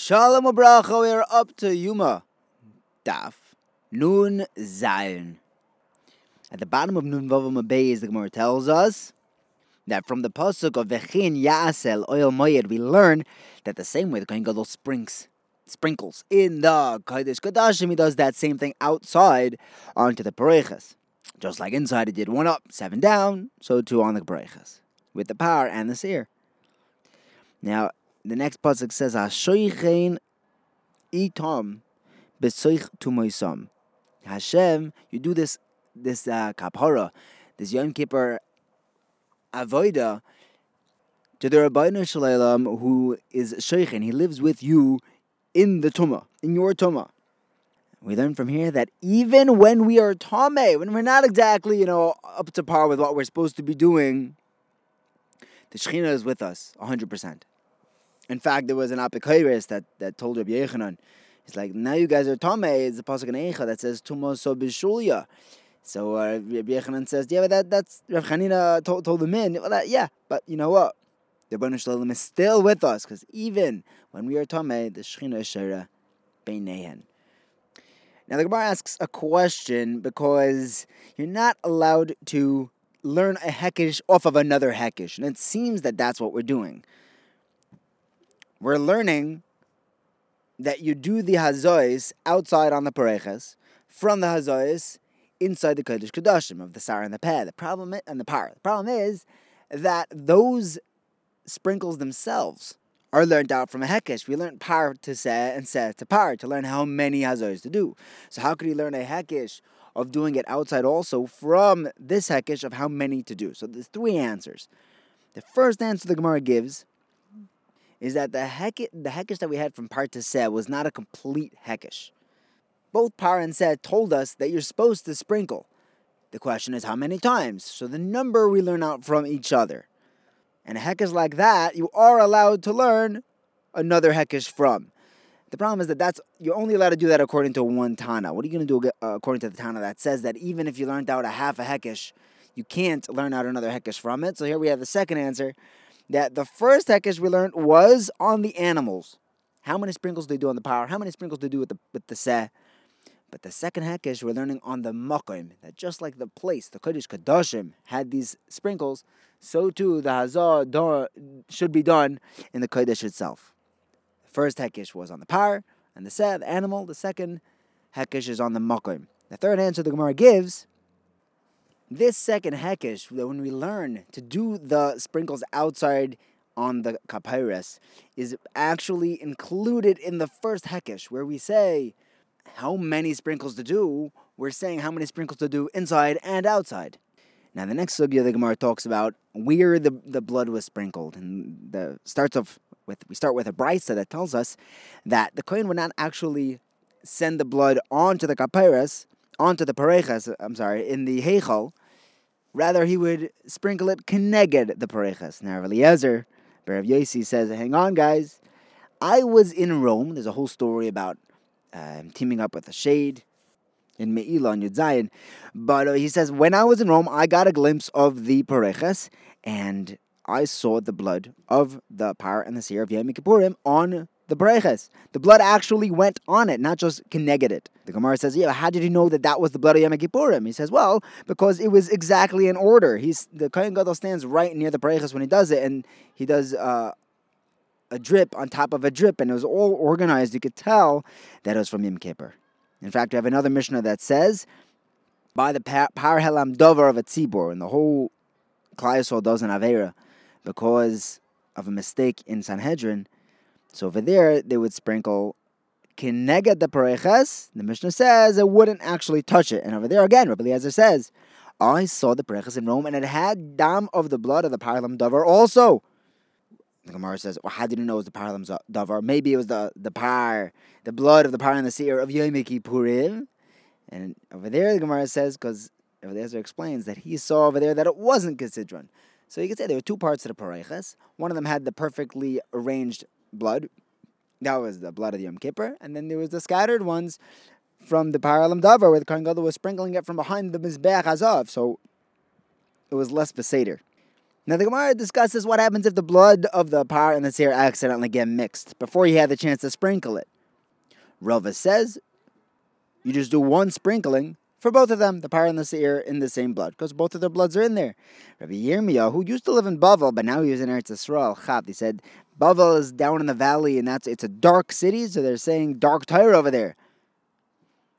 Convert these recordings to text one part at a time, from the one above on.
Shalom Abracha, we are up to Yuma. Daf. Nun Zayin. At the bottom of Nun Vavam Beis, the Gemara tells us that from the pasuk of Vechin Yasel Oil Moyed, we learn that the same way the Kohen Gadol sprinkles, sprinkles in the Kodesh Kodashim, he does that same thing outside onto the Pareches. Just like inside, he did one up, seven down, so too on the Pareches, with the par and the seer. Now, the next pasuk says, "Hashoichein itom besoich tumoisam." Hashem, you do this this uh, kapara, this Yom Kippur avoida to the Ribono Shel Olam, who is Sheikhin. He lives with you in the Tumah, in your Tumah. We learn from here that even when we are Tame, when we're not exactly, you know, up to par with what we're supposed to be doing, the Shekhinah is with us 100%. In fact, there was an Apikairis that, that told Rabbi Yechanan, he's like, now you guys are Tame, it's a Pasuk in Eicha that says, Tumo so bishulya. So uh, Rabbi Yechanan says, yeah, but that, that's, Rav Chanina told, told them in. Well, that, yeah, but you know what? The Ribono Shel Olam is still with us, because even when we are Tame, the Shechina Shara Beinehen. Now the Gemara asks a question because you're not allowed to learn a hekish off of another hekish, and it seems that that's what we're doing we're learning that you do the hazois outside on the pareches, from the hazois inside the kodesh kodashim of the sar and the peh. The problem and the par. The problem is that those sprinkles themselves are learned out from a hekesh. We learned par to say and say to par to learn how many hazois to do. So how could he learn a hekesh of doing it outside also from this hekesh of how many to do? So there's three answers. The first answer the Gemara gives is that the heck the hekish that we had from Par to Seh was not a complete hekish. Both Par and Seh told us that you're supposed to sprinkle. The question is how many times. So the number we learn out from each other. And a hekish like that, you are allowed to learn another hekish from. The problem is that that's you're only allowed to do that according to one Tana. What are you going to do uh, according to the Tana that says that even if you learned out a half a hekish, you can't learn out another hekish from it? So here we have the second answer that the first hekesh we learned was on the animals. How many sprinkles do they do on the par? How many sprinkles do they do with the with the seh? But the second hekesh we're learning on the makom that just like the place, the kodesh kadoshim had these sprinkles, so too the hazah should be done in the kodesh itself. The first hekesh was on the par and the seh, the animal. The second hekesh is on the makom. The third answer the Gemara gives this second hekesh, when we learn to do the sprinkles outside on the kapores, is actually included in the first hekesh, where we say how many sprinkles to do. We're saying how many sprinkles to do inside and outside. Now, the next sugya the Gemara talks about where the, the blood was sprinkled, and the starts off with we start with a brisa that tells us that the kohen would not actually send the blood onto the kapores, onto the pareches. I'm sorry, in the heichal, Rather, he would sprinkle it keneged the pareches. Now, Eliezer, Barav Yosi says, hang on, guys. I was in Rome. There's a whole story about uh, teaming up with a shade in Me'ilah on Yud But uh, he says, when I was in Rome, I got a glimpse of the pareches, and I saw the blood of the par and the seer of Yom Kippurim on the breches. The blood actually went on it, not just connected it. The Gemara says, yeah, how did he know that that was the blood of Yom Kippurim? He says, well, because it was exactly in order. He's The Kohen Gadol stands right near the breches when he does it, and he does uh, a drip on top of a drip, and it was all organized. You could tell that it was from Yom Kippur. In fact, we have another Mishnah that says, by the par helam dover of a tzibor, and the whole Klal does an Avera because of a mistake in Sanhedrin, so over there, they would sprinkle kineged the pareches. The Mishnah says it wouldn't actually touch it. And over there again, Rabbi Eliezer says, I saw the pareches in Rome, and it had dam of the blood of the parlam davar also. The Gemara says, well, how did you know it was the parlam davar? Maybe it was the, the par, the blood of the par and the seer of Yom Kippurim. And over there, the Gemara says, because Eliezer explains that he saw over there that it wasn't Kisidron. So you could say there were two parts to the pareches. One of them had the perfectly arranged blood. That was the blood of the Yom Kippur. And then there was the scattered ones from the Paralim Davar, where the Kohen Gadol was sprinkling it from behind the Mizbeach Hazav. So it was less Beseder. Now the Gemara discusses what happens if the blood of the par and the seer accidentally get mixed before you had the chance to sprinkle it. Rava says you just do one sprinkling for both of them, the par and the seer, in the same blood, because both of their bloods are in there. Rabbi Yirmiyah, who used to live in Bavel, but now he was in Eretz Yisrael, Chap, he said, Bavel is down in the valley, and that's it's a dark city, so they're saying dark Torah over there.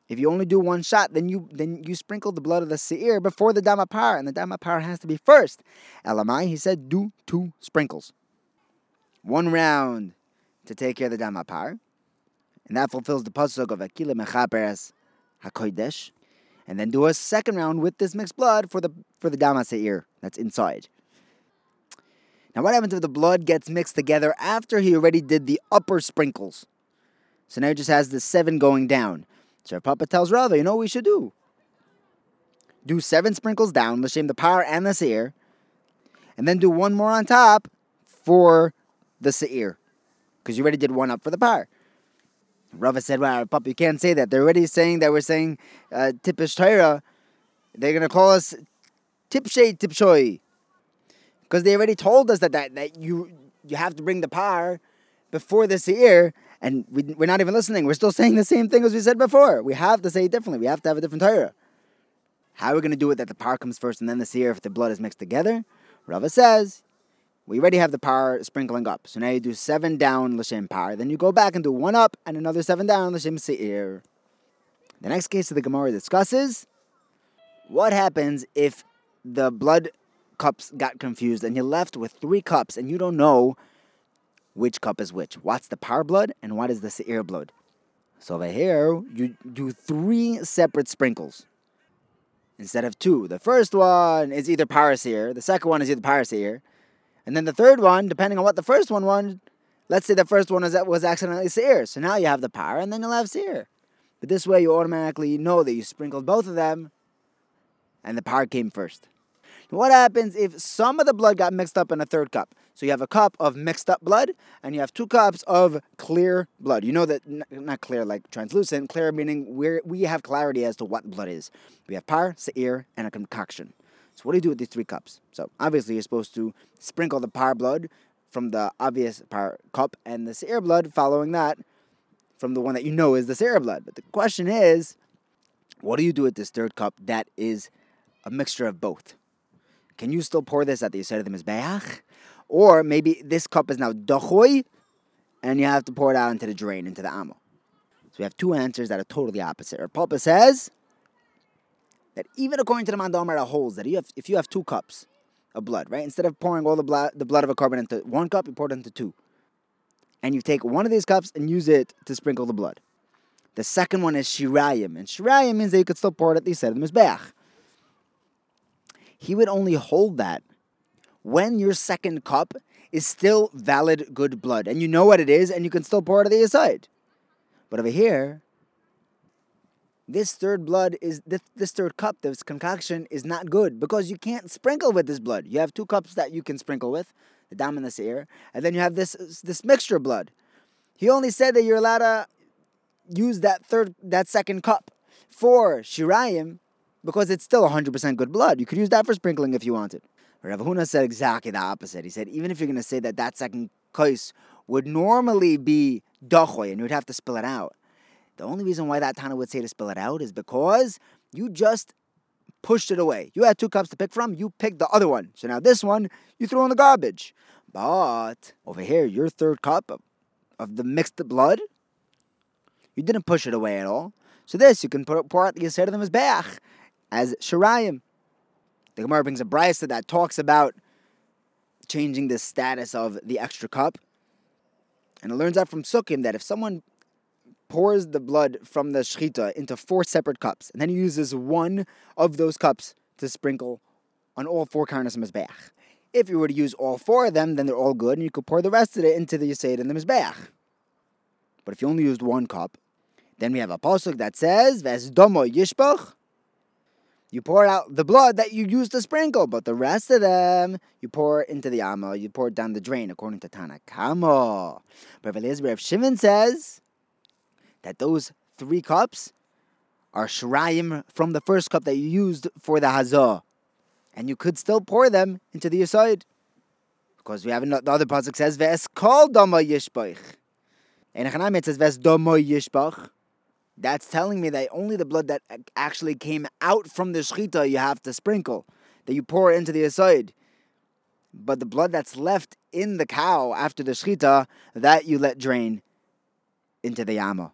If you only do one shot, then you then you sprinkle the blood of the seir before the damapar, and the damapar has to be first. Elamai, he said, do two sprinkles. One round to take care of the damapar, and that fulfills the pasuk of Akila Mechaperes Hakodesh, and then do a second round with this mixed blood for the for the dama seir that's inside. Now, what happens if the blood gets mixed together after he already did the upper sprinkles? So now he just has the seven going down. So Papa tells Rava, you know what we should do? Do seven sprinkles down, l'shem the par and the seir, and then do one more on top for the seir, because you already did one up for the par. Rava said, "Well, Papa, you can't say that. They're already saying that we're saying uh, tipish Torah. They're gonna call us tipshay tipshoy, because they already told us that, that that you you have to bring the par before the seir, and we, we're not even listening. We're still saying the same thing as we said before. We have to say it differently. We have to have a different Torah. How are we to do it that the par comes first and then the seir if the blood is mixed together? Rava says, we already have the par sprinkling up. So now you do seven down l'shem par. Then you go back and do one up and another seven down l'shem seir. The next case of the Gemara discusses what happens if the blood cups got confused and you're left with three cups and you don't know which cup is which. What's the par blood and what is the seir blood? So over here, you do three separate sprinkles instead of two. The first one is either paraseer, the second one is either paraseer, and then the third one, depending on what the first one was, let's say the first one was, was accidentally seer. So now you have the par and then you'll have seer. But this way you automatically know that you sprinkled both of them and the par came first. What happens if some of the blood got mixed up in a third cup? So you have a cup of mixed up blood, and you have two cups of clear blood. You know that not clear like translucent, clear meaning we we have clarity as to what blood is. We have par, seir, and a concoction. So what do you do with these three cups? So obviously you're supposed to sprinkle the par blood from the obvious par cup, and the seir blood following that from the one that you know is the seir blood. But the question is, what do you do with this third cup that is a mixture of both? Can you still pour this at the side of the Mizbeach? Or maybe this cup is now dochoy, and you have to pour it out into the drain, into the amo. So we have two answers that are totally opposite. Or Papa says that even according to the Mandomara holds that you have, if you have two cups of blood, right, instead of pouring all the blood, the blood of a korban into one cup, you pour it into two. And you take one of these cups and use it to sprinkle the blood. The second one is shirayim, and shirayim means that you could still pour it at the side of the mizbeach he would only hold that when your second cup is still valid good blood and you know what it is and you can still pour it at the side. But over here, this third blood is this, this third cup, this concoction is not good because you can't sprinkle with this blood. You have two cups that you can sprinkle with, the dam and the seir, and then you have this this mixture blood. He only said that you're allowed to use that third that second cup for shirayim because it's still 100% good blood. You could use that for sprinkling if you wanted. Rav Huna said exactly the opposite. He said, even if you're going to say that that second kais would normally be dachoy and you would have to spill it out, the only reason why that Tana would say to spill it out is because you just pushed it away. You had two cups to pick from, you picked the other one. So now this one, you throw in the garbage. But over here, your third cup of, of the mixed blood, you didn't push it away at all. So this, you can pour, pour out the yesod hamizbeach as Shirayim. The Gemara brings a brisa that talks about changing the status of the extra cup. And it learns out from Sukkim that if someone pours the blood from the shechita into four separate cups, and then he uses one of those cups to sprinkle on all four karnas mizbeach. If you were to use all four of them, then they're all good, and you could pour the rest of it into the yisayid and the mizbeach. But if you only used one cup, then we have a pasuk that says, "Ves domo yishbach you pour out the blood that you used to sprinkle, but the rest of them you pour into the amma, you pour it down the drain, according to Tanakamo. But Rav Shimon says that those three cups are shrayim from the first cup that you used for the hazah, and you could still pour them into the aside. Because we have another, the other pasuk says ves kol dama yishbach. And it says ves dama yishbach. That's telling me that only the blood that actually came out from the shechita you have to sprinkle, that you pour into the aside. But the blood that's left in the cow after the shechita, that you let drain into the yama.